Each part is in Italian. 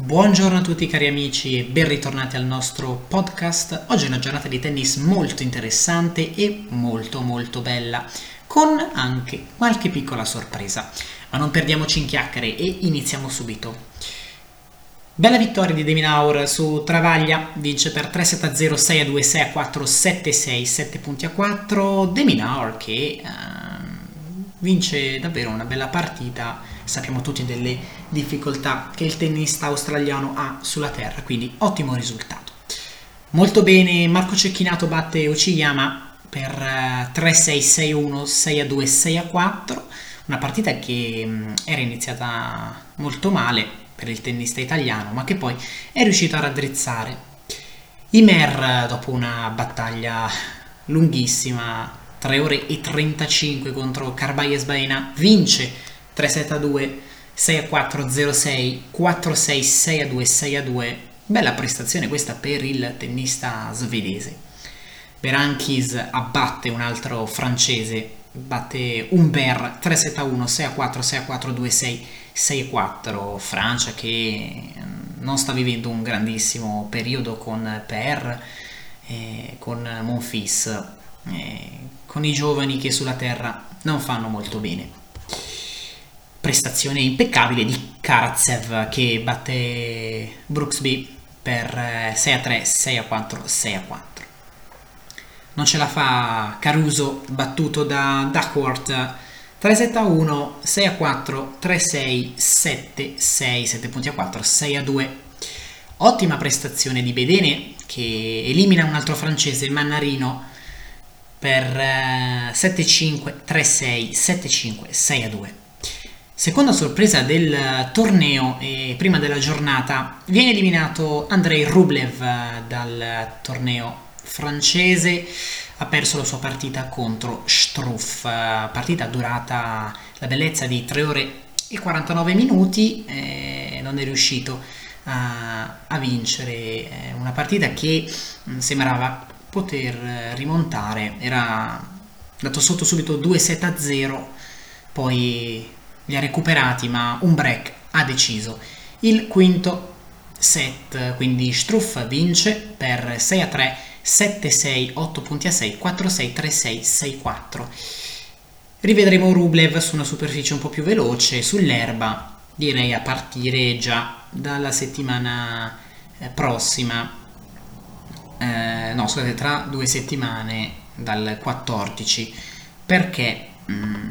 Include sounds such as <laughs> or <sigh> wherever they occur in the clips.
Buongiorno a tutti cari amici e ben ritornati al nostro podcast. Oggi è una giornata di tennis molto interessante e molto molto bella, con anche qualche piccola sorpresa. Ma non perdiamoci in chiacchiere e iniziamo subito. Bella vittoria di Deminaur su Travaglia, vince per 3-7-0, 6-2, 6-4, 7-6, 7 punti a 4. Deminaur che uh, vince davvero una bella partita sappiamo tutti delle difficoltà che il tennista australiano ha sulla terra, quindi ottimo risultato. Molto bene, Marco Cecchinato batte Uchiyama per 3-6-6-1, 6-2, 6-4, una partita che mm, era iniziata molto male per il tennista italiano, ma che poi è riuscito a raddrizzare. Imer, dopo una battaglia lunghissima, 3 ore e 35 contro Carbayes Baena, vince 3 a 2, 6 a 4, 0 6, 4 6, 6 a 2, 6 a 2. Bella prestazione questa per il tennista svedese. Berankis abbatte un altro francese, batte Umber 3 7 a 1, 6 a 4, 6 a 4, 2 6, 6 a 4. Francia che mm, non sta vivendo un grandissimo periodo con Per, eh, con Monfils, eh, con i giovani che sulla terra non fanno molto bene prestazione impeccabile di Karatsev che batte Brooksby per 6 eh, a 3, 6 a 4, 6 a 4. Non ce la fa Caruso battuto da Duckworth 3 7 a 1, 6 a 4, 3 6, 7 6, 7 punti a 4, 6 a 2. Ottima prestazione di Bedene che elimina un altro francese, Mannarino, per 7 5, 3 6, 7 5, 6 a 2. Seconda sorpresa del torneo e prima della giornata viene eliminato Andrei Rublev eh, dal torneo francese, ha perso la sua partita contro Struff, eh, partita durata la bellezza di 3 ore e 49 minuti, eh, non è riuscito a, a vincere eh, una partita che mh, mm, sembrava poter rimontare, era dato sotto subito 2-7 a 0, poi li ha recuperati, ma un break ha deciso. Il quinto set, quindi Struff vince per 6 a 3, 7 6, 8 punti a 6, 4 6, 3 6, 6 4. Rivedremo Rublev su una superficie un po' più veloce, sull'erba, direi a partire già dalla settimana eh, prossima, eh, no scusate, tra due settimane dal 14, perché... Mm,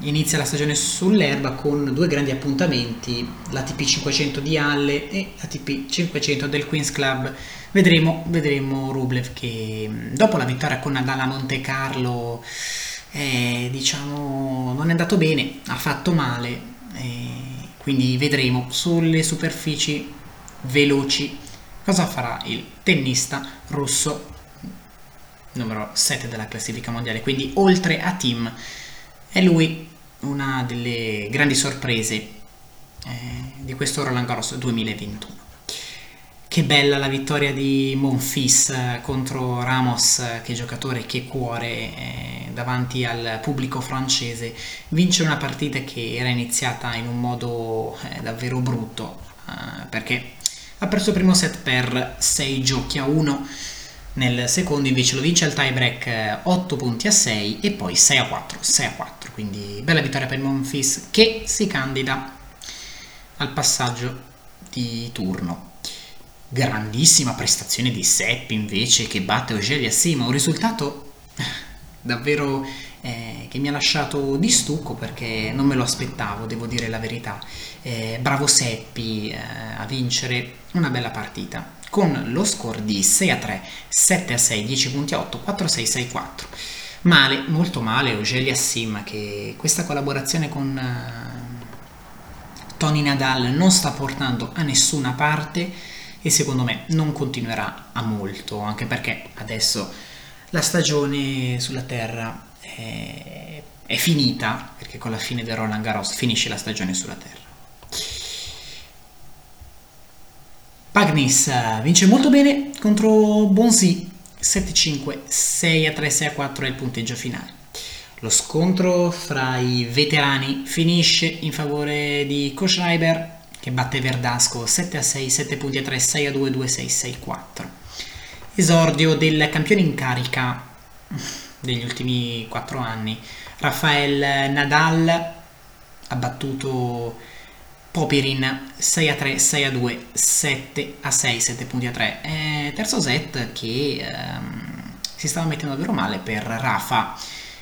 inizia la stagione sull'erba con due grandi appuntamenti, l'ATP 500 di Halle e l'ATP 500 del Queen's Club. Vedremo, vedremo Rublev che dopo la vittoria con Nadal a Monte Carlo eh, diciamo non è andato bene, ha fatto male, eh, quindi vedremo sulle superfici veloci cosa farà il tennista russo numero 7 della classifica mondiale, quindi oltre a Tim è lui una delle grandi sorprese eh, di questo Roland Garros 2021. Che bella la vittoria di Monfils eh, contro Ramos, eh, che giocatore, che cuore eh, davanti al pubblico francese. Vince una partita che era iniziata in un modo eh, davvero brutto, eh, perché ha perso il primo set per 6 giochi a 1 nel secondo invece lo vince al tie break 8 eh, punti a 6 e poi 6 a 4, 6 a 4, quindi bella vittoria per Monfils che si candida al passaggio di turno. Grandissima prestazione di Seppi invece che batte Ogelia Sima, un risultato <laughs> davvero eh, che mi ha lasciato di stucco perché non me lo aspettavo, devo dire la verità. Eh, bravo Seppi eh, a vincere una bella partita con lo score di 6 a 3, 7 a 6, 10 punti a 8, 4 a 6, 6 a 4. Male, molto male Ogelia Sim che questa collaborazione con uh, Tony Nadal non sta portando a nessuna parte e secondo me non continuerà a molto, anche perché adesso la stagione sulla Terra è, è finita, perché con la fine del Roland Garros finisce la stagione sulla Terra. Pagnis vince molto bene contro Bonsi 7-5, 6-3, 6-4 è il punteggio finale. Lo scontro fra i veterani finisce in favore di Koschreiber che batte Verdasco 7 a 6, 7 punti a 3, 6 a 2, 2 6, 6 4. Esordio del campione in carica degli ultimi 4 anni, Rafael Nadal ha battuto Popirin 6 a 3, 6 a 2, 7 a 6, 7 punti a 3. E terzo set che ehm, si stava mettendo davvero male per Rafa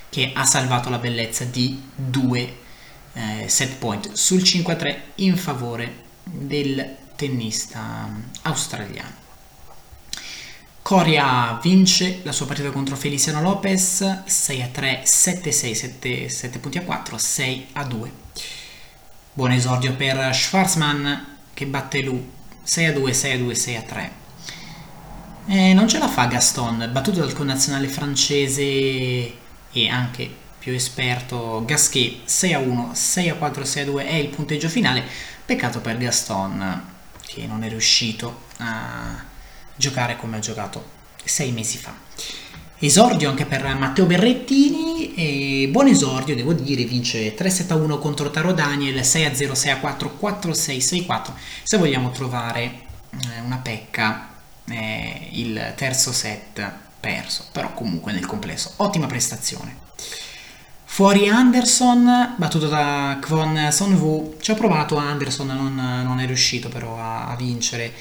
che ha salvato la bellezza di due eh, set point sul 5 a 3 in favore del tennista australiano. Coria vince la sua partita contro Feliciano Lopez 6 a 3, 7 a 6, 7, 7 punti a 4, 6 a 2. Buon esordio per Schwarzman che batte Lu 6 a 2, 6 a 2, 6 a 3. E non ce la fa Gaston, battuto dal connazionale francese e anche più esperto Gasquet 6 a 1, 6 a 4, 6 a 2 è il punteggio finale. Peccato per Gaston che non è riuscito a giocare come ha giocato sei mesi fa. Esordio anche per Matteo Berrettini e buon esordio devo dire, vince 3-7-1 contro Taro Daniel, 6-0, 6-4, 4-6, 6-4. Se vogliamo trovare eh, una pecca, eh, il terzo set perso, però comunque nel complesso ottima prestazione. Fuori Anderson, battuto da Kwon Sonwu, ci ho provato Anderson, non, non è riuscito però a, a vincere,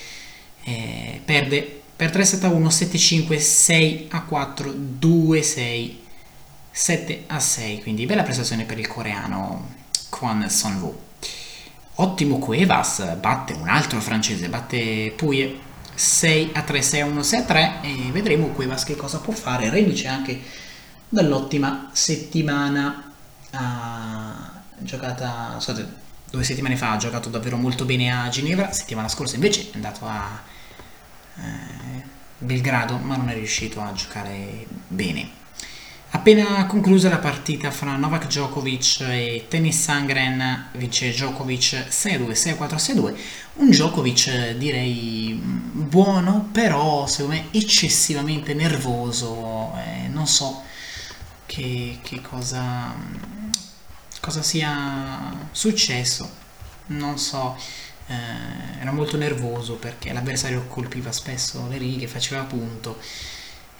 eh, perde per 3 7 a 1 7 5 6 a 4 2 6 7 a 6 quindi bella prestazione per il coreano Kwon Sonwoo ottimo Cuevas batte un altro francese batte Puye. 6 a 3 6 a 1 6 a 3 e vedremo Cuevas che cosa può fare. Reduce anche dall'ottima settimana uh, giocata scusate, due settimane fa ha giocato davvero molto bene a Ginevra. Settimana scorsa invece è andato a Belgrado, ma non è riuscito a giocare bene. Appena conclusa la partita fra Novak Djokovic e Tennis Sangren, vince Djokovic 6-2, 6-4, 6-2. Un Djokovic direi buono, però secondo me eccessivamente nervoso. Eh, non so che, che cosa, cosa sia successo. Non so eh, era molto nervoso perché l'avversario colpiva spesso le righe, faceva punto.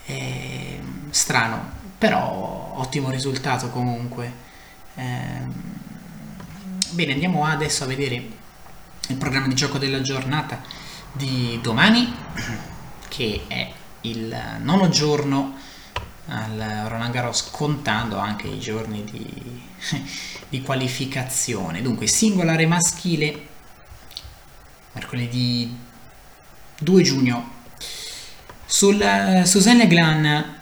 Eh, strano, però ottimo risultato comunque. Eh, bene, andiamo adesso a vedere il programma di gioco della giornata di domani, <clears throat> che è il nono giorno al Roland Garros contando anche i giorni di, <laughs> di qualificazione. Dunque, singolare maschile mercoledì 2 giugno. Sul Susanne Glan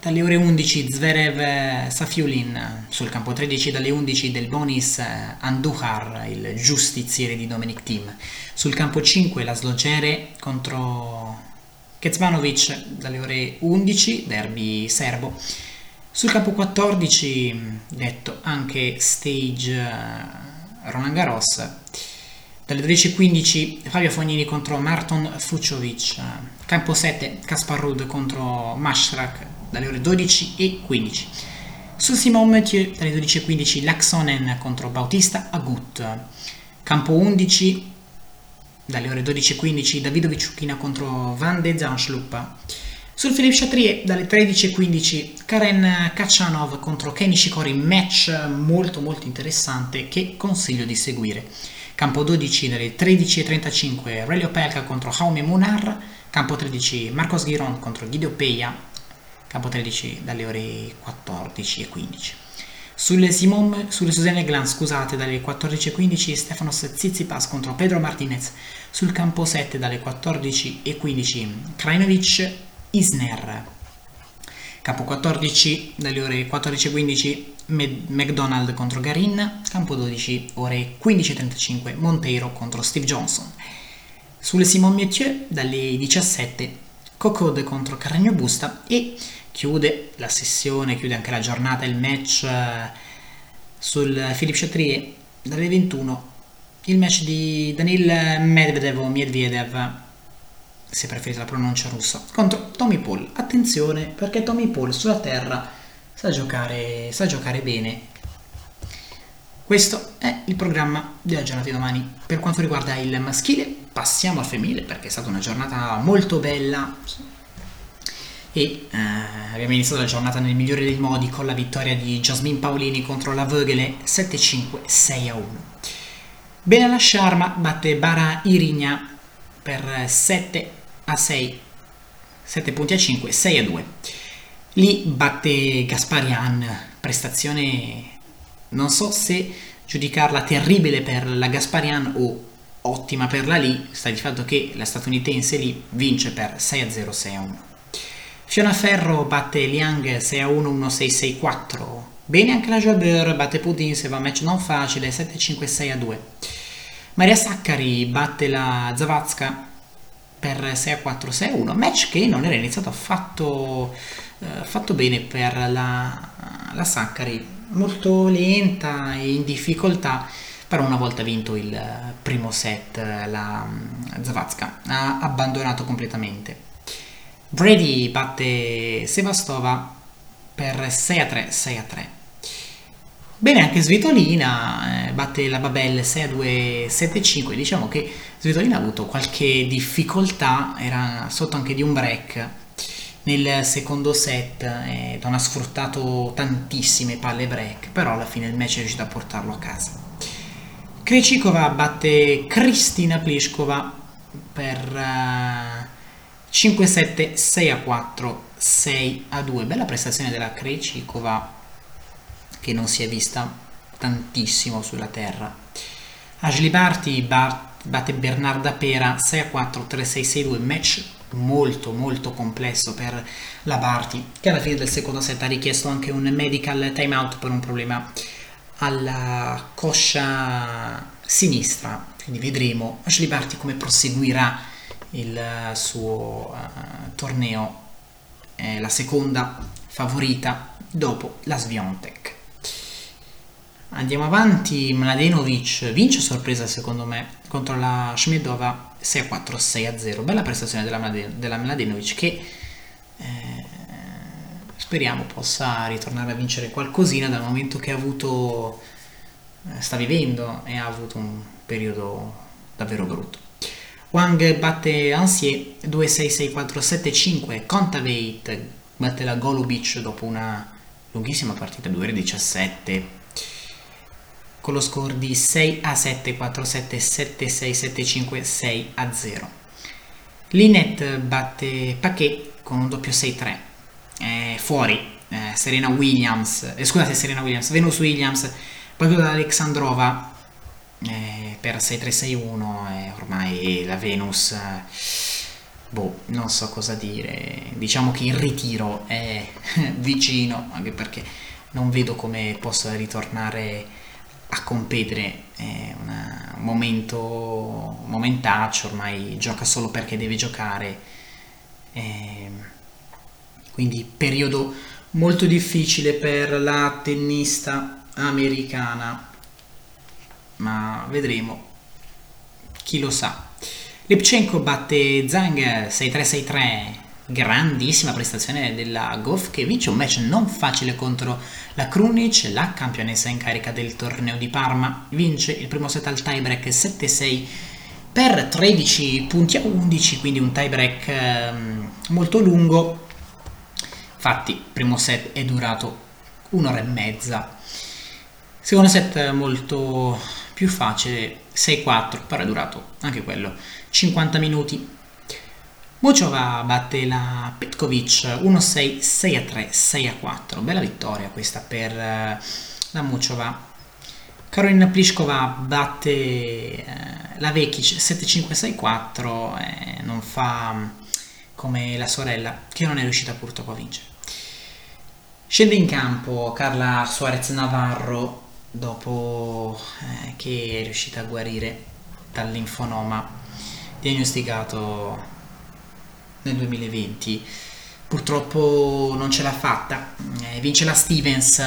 dalle ore 11 Zverev eh, Safiulin, sul campo 13 dalle 11 del Bonis eh, Andujar, il giustiziere di Dominic Thiem. Sul campo 5 la Slogere contro Kezmanovic dalle ore 11, derby serbo. Sul campo 14, detto anche stage Roland Garros, dalle 12.15 Fabio Fognini contro Marton Fuciovic. Campo 7 Kaspar Rud contro Mashrak dalle ore 12.15. Sul Simon Mathieu dalle 12.15 Laxonen contro Bautista Agut. Campo 11 dalle ore 12.15 Davido Viciuchina contro Van de Zanschlup. Sul Philippe Chatrier dalle 13.15 Karen Kachanov contro Kenny Shikori, match molto molto interessante che consiglio di seguire. Campo 12 dalle 13.35 Relio Pelka contro Jaume Munar, campo 13 Marcos Giron contro Guido Peia, campo 13 dalle ore 14.15. Sulle, Simon, sulle Susanne Glan, scusate, dalle 14.15 Stefanos Tsitsipas contro Pedro Martinez, sul campo 7 dalle 14.15 Krajinovic Isner, campo 14 dalle ore 14.15 McDonald contro Garin, campo 12, ore 15.35, Monteiro contro Steve Johnson. Sulle Simon Mathieu dalle 17, Cocode contro Carregno Busta e chiude la sessione, chiude anche la giornata, il match eh, sul Philippe Chatrier dalle 21, il match di Danil Medvedev o Medvedev se preferite la pronuncia russa, contro Tommy Paul. Attenzione perché Tommy Paul sulla terra sa giocare, sa giocare bene. Questo è il programma della giornata di domani. Per quanto riguarda il maschile, passiamo al femminile perché è stata una giornata molto bella e eh, abbiamo iniziato la giornata nel migliore dei modi con la vittoria di Jasmine Paolini contro la Vögele 7-5-6-1. Bene alla Sharma batte Bara Irigna per 7 a 6, 7 punti a 5, 6 a 2. Lì batte Gasparian, prestazione non so se giudicarla terribile per la Gasparian o ottima per la Lee, sta di fatto che la statunitense Lee vince per 6 a 0, 6 a 1. Fiona Ferro batte Liang 6 a 1, 1 6 6 4. Bene anche la Jabeur batte Pudin se va match non facile 7 5 6 a 2. Maria Saccari batte la Zavazka per 6 a 4 6 a 1, match che non era iniziato affatto, eh, fatto bene per la, la Saccari molto lenta e in difficoltà, però una volta vinto il primo set la mm, Zavazka ha abbandonato completamente. Brady batte Sevastova per 6 a 3, 6 a 3. Bene, anche Svitolina eh, batte la Babel 6 a 2, 7 a 5. Diciamo che Svitolina ha avuto qualche difficoltà, era sotto anche di un break nel secondo set eh, non ha sfruttato tantissime palle break, però alla fine il match è riuscito a portarlo a casa. Krejcikova batte Kristina Pliskova per uh, 5-7, 6-4, 6-2. Bella prestazione della Krejcikova che non si è vista tantissimo sulla terra. Ashley Barty batte Bernarda Pera 6-4, 3-6, 6-2, match molto molto complesso per la Barty che alla fine del secondo set ha richiesto anche un medical timeout per un problema alla coscia sinistra. Quindi vedremo. Ashley Barty come proseguirà il suo uh, torneo. È la seconda favorita dopo la Sviontek. Andiamo avanti. Mladenovic vince sorpresa secondo me contro la Shmedova 6 a 4, 6 a 0. Bella prestazione della, Mladen- della Mladenovic che eh, speriamo possa ritornare a vincere qualcosina dal momento che ha avuto, eh, sta vivendo e ha avuto un periodo davvero brutto. Wang batte Ansier 2 6 6 4 7 5 Contaveit batte la Golubic dopo una lunghissima partita 2 17 con lo score di 6 a 7, 4 7, 7 6, 7 5, 6 a 0. Linet batte Paquet con un doppio 6-3. Eh, fuori eh, Serena Williams, eh, scusate Serena Williams, Venus Williams, battuta da Alexandrova eh, per 6-3-6-1 e ormai la Venus, eh, boh, non so cosa dire. Diciamo che il ritiro è <laughs> vicino, anche perché non vedo come possa ritornare a competere è una, un momento momentaccio, ormai gioca solo perché deve giocare. E quindi periodo molto difficile per la tennista americana, ma vedremo, chi lo sa. Lipchenko batte Zhang 6-3-6-3 grandissima prestazione della Goff che vince un match non facile contro la Krunic, la campionessa in carica del torneo di Parma. Vince il primo set al tiebreak 7-6 per 13 punti a 11, quindi un tiebreak ehm, molto lungo. Infatti, il primo set è durato un'ora e mezza. Secondo set molto più facile, 6-4, però è durato anche quello 50 minuti. Mucova batte la Petkovic 1-6, 6-3, 6-4. Bella vittoria questa per eh, la Mucova. Karolina Pliskova batte eh, la Vekic 7-5-6-4 e non fa mm, come la sorella che non è riuscita purtroppo a vincere. Scende in campo Carla Suarez Navarro dopo eh, che è riuscita a guarire dal linfonoma diagnosticato nel 2020 purtroppo non ce l'ha fatta. Eh, vince la Stevens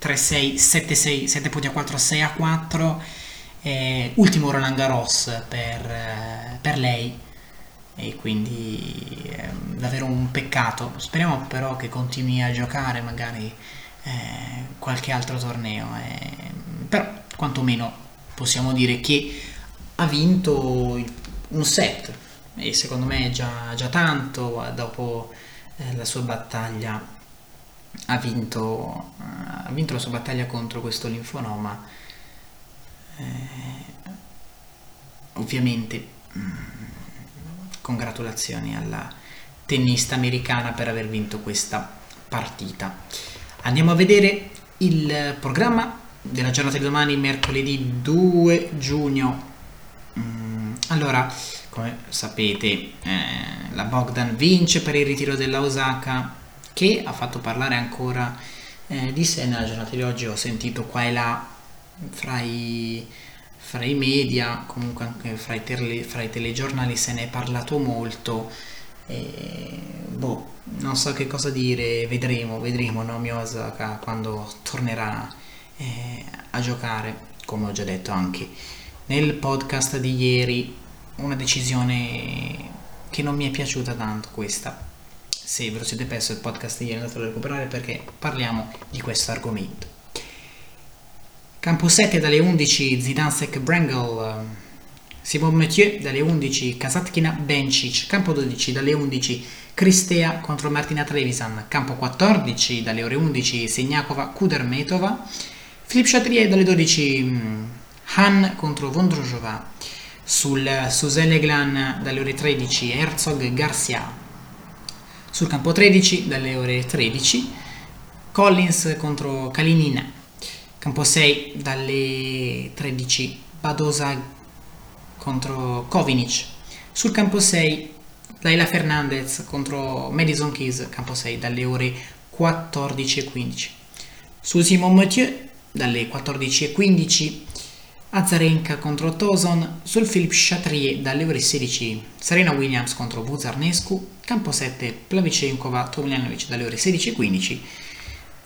3-6 7-6 7 punti a 4 6 a 4 eh, ultimo Roland Garros per, eh, per lei. E quindi è davvero un peccato. Speriamo però che continui a giocare magari eh, qualche altro torneo però quantomeno possiamo dire che ha vinto un set e secondo me è già, già tanto dopo eh, la sua battaglia ha vinto, ha vinto la sua battaglia contro questo linfonoma eh, ovviamente mh, mm, congratulazioni alla tennista americana per aver vinto questa partita. Andiamo a vedere il programma della giornata di domani mercoledì 2 giugno. Mm, allora come sapete eh, la Bogdan vince per il ritiro della Osaka che ha fatto parlare ancora eh, di sé nella giornata di oggi. Ho sentito qua e là fra i, fra i media comunque anche fra i, tele, fra i telegiornali se ne è parlato molto. E, boh non so che cosa dire. Vedremo vedremo Naomi Osaka quando tornerà eh, a giocare come ho già detto anche nel podcast di ieri una decisione che non mi è piaciuta tanto questa. Se ve lo siete perso il podcast ieri andatelo a recuperare perché parliamo di questo argomento. Campo 7 dalle 11 Zidansek Brangel, Simon Mathieu dalle 11 Kasatkina Bencic, campo 12 dalle 11 Cristea contro Martina Trevisan, campo 14 dalle ore 11 Segnakova Kudermetova, Filip Chatrier dalle 12 mm, Han contro Vondrojova, sul Suzelle Glan dalle ore 13 Herzog Garcia. Sul campo 13 dalle ore 13 Collins contro Kalinina. Campo 6 dalle 13 Badosa contro Kovinic. Sul campo 6 Laila Fernandez contro Madison Keys. Campo 6 dalle ore 14.15 sul Simon Mathieu dalle 14.15 Azarenka contro Toson, sul Philip Chatrier dalle ore 16, Serena Williams contro Buzarnescu, campo 7 Plavicenkova Tomljanovic dalle ore 16.15,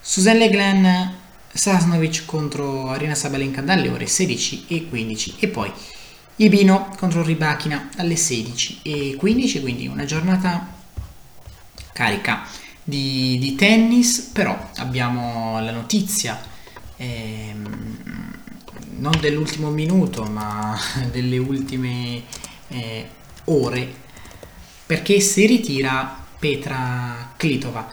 Susan Leglen Sasnovic contro Arina Sabalenka dalle ore 16.15 e poi Ibino contro Ribachina alle 16.15, quindi una giornata carica di, di tennis, però abbiamo la notizia ehm, non dell'ultimo minuto, ma <laughs> delle ultime eh, ore, perché si ritira Petra Klitova.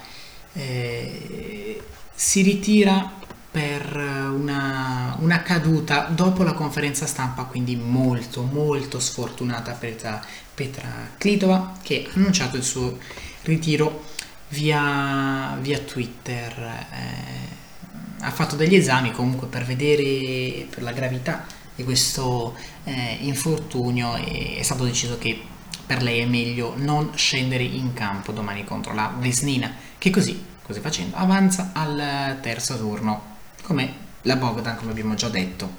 Eh, si ritira per una, una, caduta dopo la conferenza stampa, quindi molto molto sfortunata Petra, Petra Klitova, che ha annunciato il suo ritiro via, via Twitter. Eh, ha fatto degli esami comunque per vedere per la gravità di questo eh, infortunio e è stato deciso che per lei è meglio non scendere in campo domani contro la Vesnina che così, così facendo avanza al terzo turno. Come la Bogdan come abbiamo già detto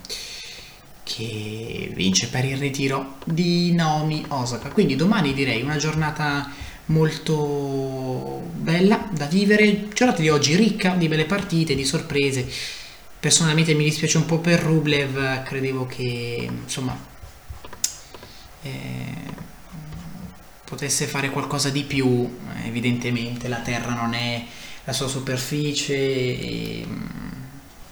che vince per il ritiro di Naomi Osaka. Quindi domani direi una giornata molto bella da vivere. Giornata di oggi ricca di belle partite, di sorprese. Personalmente mi dispiace un po' per Rublev, credevo che insomma eh, potesse fare qualcosa di più. Evidentemente la terra non è la sua superficie. E,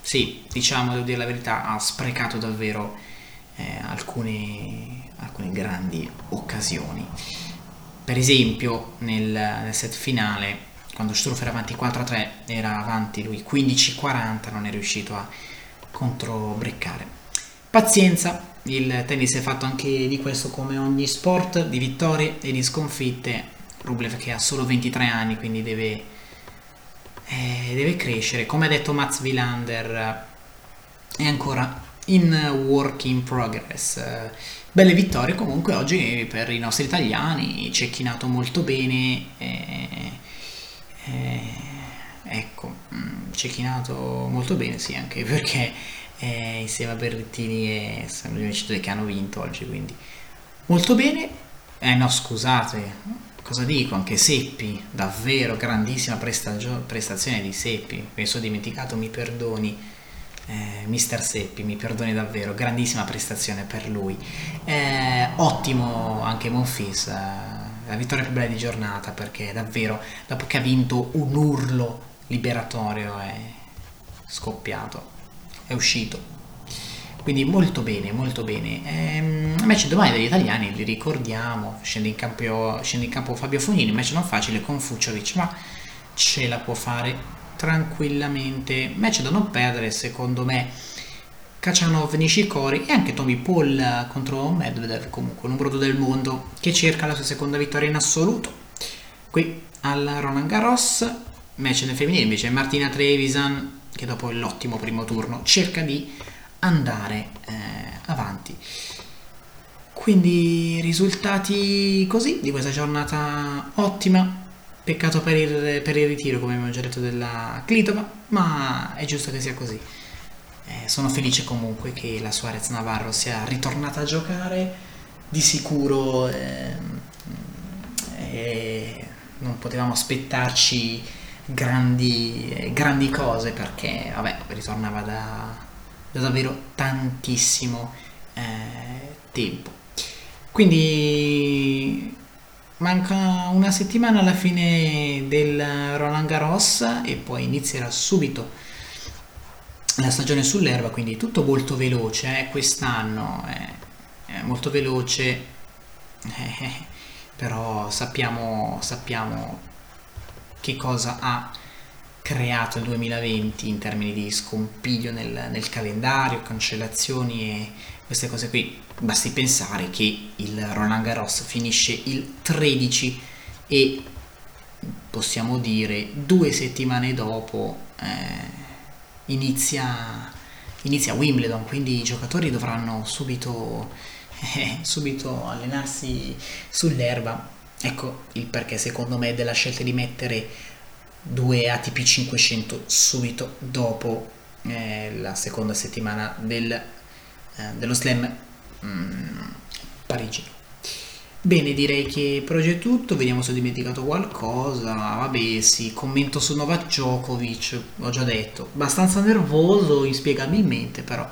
sì, diciamo, devo dire la verità, ha sprecato davvero eh, alcune, alcune grandi occasioni. Per esempio nel, nel set finale, quando Struff era avanti 4-3, era avanti lui 15-40, non è riuscito a controbreccare. Pazienza, il tennis è fatto anche di questo come ogni sport, di vittorie e di sconfitte. Rublev che ha solo 23 anni, quindi deve, eh, deve crescere. Come ha detto Mats Wilander, è ancora in work in progress. Belle vittorie comunque oggi per i nostri italiani, cecchinato molto bene. Eh, eh, ecco, mm, cecchinato molto bene, sì, anche perché eh, insieme a Berrettini e San Luigi che hanno vinto oggi, quindi molto bene. Eh no, scusate, cosa dico? Anche Seppi, davvero grandissima prestagio- prestazione di Seppi, penso dimenticato, mi perdoni eh, Mister Seppi, mi perdoni davvero, grandissima prestazione per lui. Eh, ottimo anche Monfils, eh, la vittoria più bella di giornata perché davvero dopo che ha vinto un urlo liberatorio è scoppiato, è uscito. quindi molto bene, molto bene. Ehm, match domani degli italiani, li ricordiamo, scende in, campo, scende in campo Fabio Fognini, match non facile con Fuciovic, ma ce la può fare tranquillamente. Match da non perdere, secondo me. Kachanov, Nishikori e anche Tommy Paul contro Medvedev, comunque numero 2 del mondo, che cerca la sua seconda vittoria in assoluto. Qui al Roland Garros, match nel femminile invece Martina Trevisan, che dopo l'ottimo primo turno cerca di andare eh, avanti. Quindi risultati così di questa giornata ottima. Peccato per il, per il ritiro, come abbiamo già detto, della Clitova, ma è giusto che sia così. Eh, sono felice comunque che la Suarez Navarro sia ritornata a giocare. Di sicuro eh, eh, non potevamo aspettarci grandi, grandi cose perché vabbè, ritornava da, da davvero tantissimo eh, tempo. Quindi manca una settimana alla fine del Roland Garros e poi inizierà subito la stagione sull'erba, quindi tutto molto veloce, eh? quest'anno è, molto veloce, eh, <laughs> però sappiamo, sappiamo che cosa ha creato il 2020 in termini di scompiglio nel, nel, calendario, cancellazioni e queste cose qui. Basti pensare che il Roland Garros finisce il 13 e possiamo dire due settimane dopo eh, inizia, inizia Wimbledon, quindi i giocatori dovranno subito, eh, subito allenarsi sull'erba. Ecco il perché secondo me della scelta di mettere due ATP 500 subito dopo eh, la seconda settimana del, eh, dello slam mm, parigino. Bene, direi che oggi è tutto, vediamo se ho dimenticato qualcosa. Vabbè, sì, commento su Novak Djokovic, ho già detto, abbastanza nervoso inspiegabilmente, però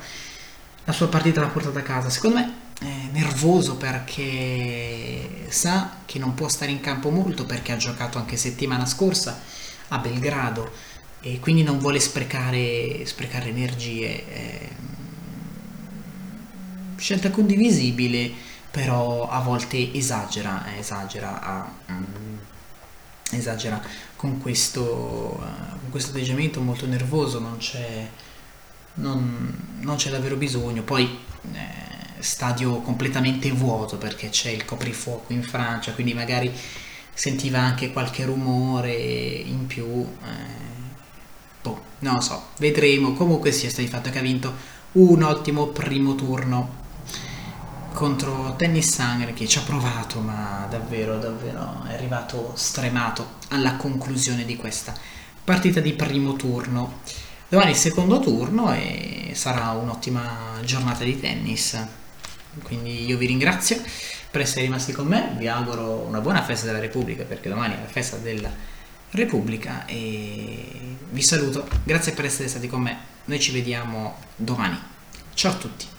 la sua partita l'ha portata a casa. Secondo me è nervoso perché sa che non può stare in campo molto perché ha giocato anche settimana scorsa a Belgrado e quindi non vuole sprecare, sprecare energie. Scelta condivisibile però a volte esagera, eh, esagera, a, um, esagera con, questo, uh, con questo atteggiamento molto nervoso, non c'è, non, non c'è davvero bisogno. Poi eh, stadio completamente vuoto perché c'è il coprifuoco in Francia, quindi magari sentiva anche qualche rumore in più. Eh, boh, non lo so, vedremo. Comunque sia, sta di fatto che ha vinto un ottimo primo turno contro Tennis Sangre che ci ha provato ma davvero davvero è arrivato stremato alla conclusione di questa partita di primo turno. Domani il secondo turno e sarà un'ottima giornata di tennis. Quindi io vi ringrazio per essere rimasti con me. Vi auguro una buona festa della Repubblica perché domani è la festa della Repubblica e vi saluto. Grazie per essere stati con me. Noi ci vediamo domani. Ciao a tutti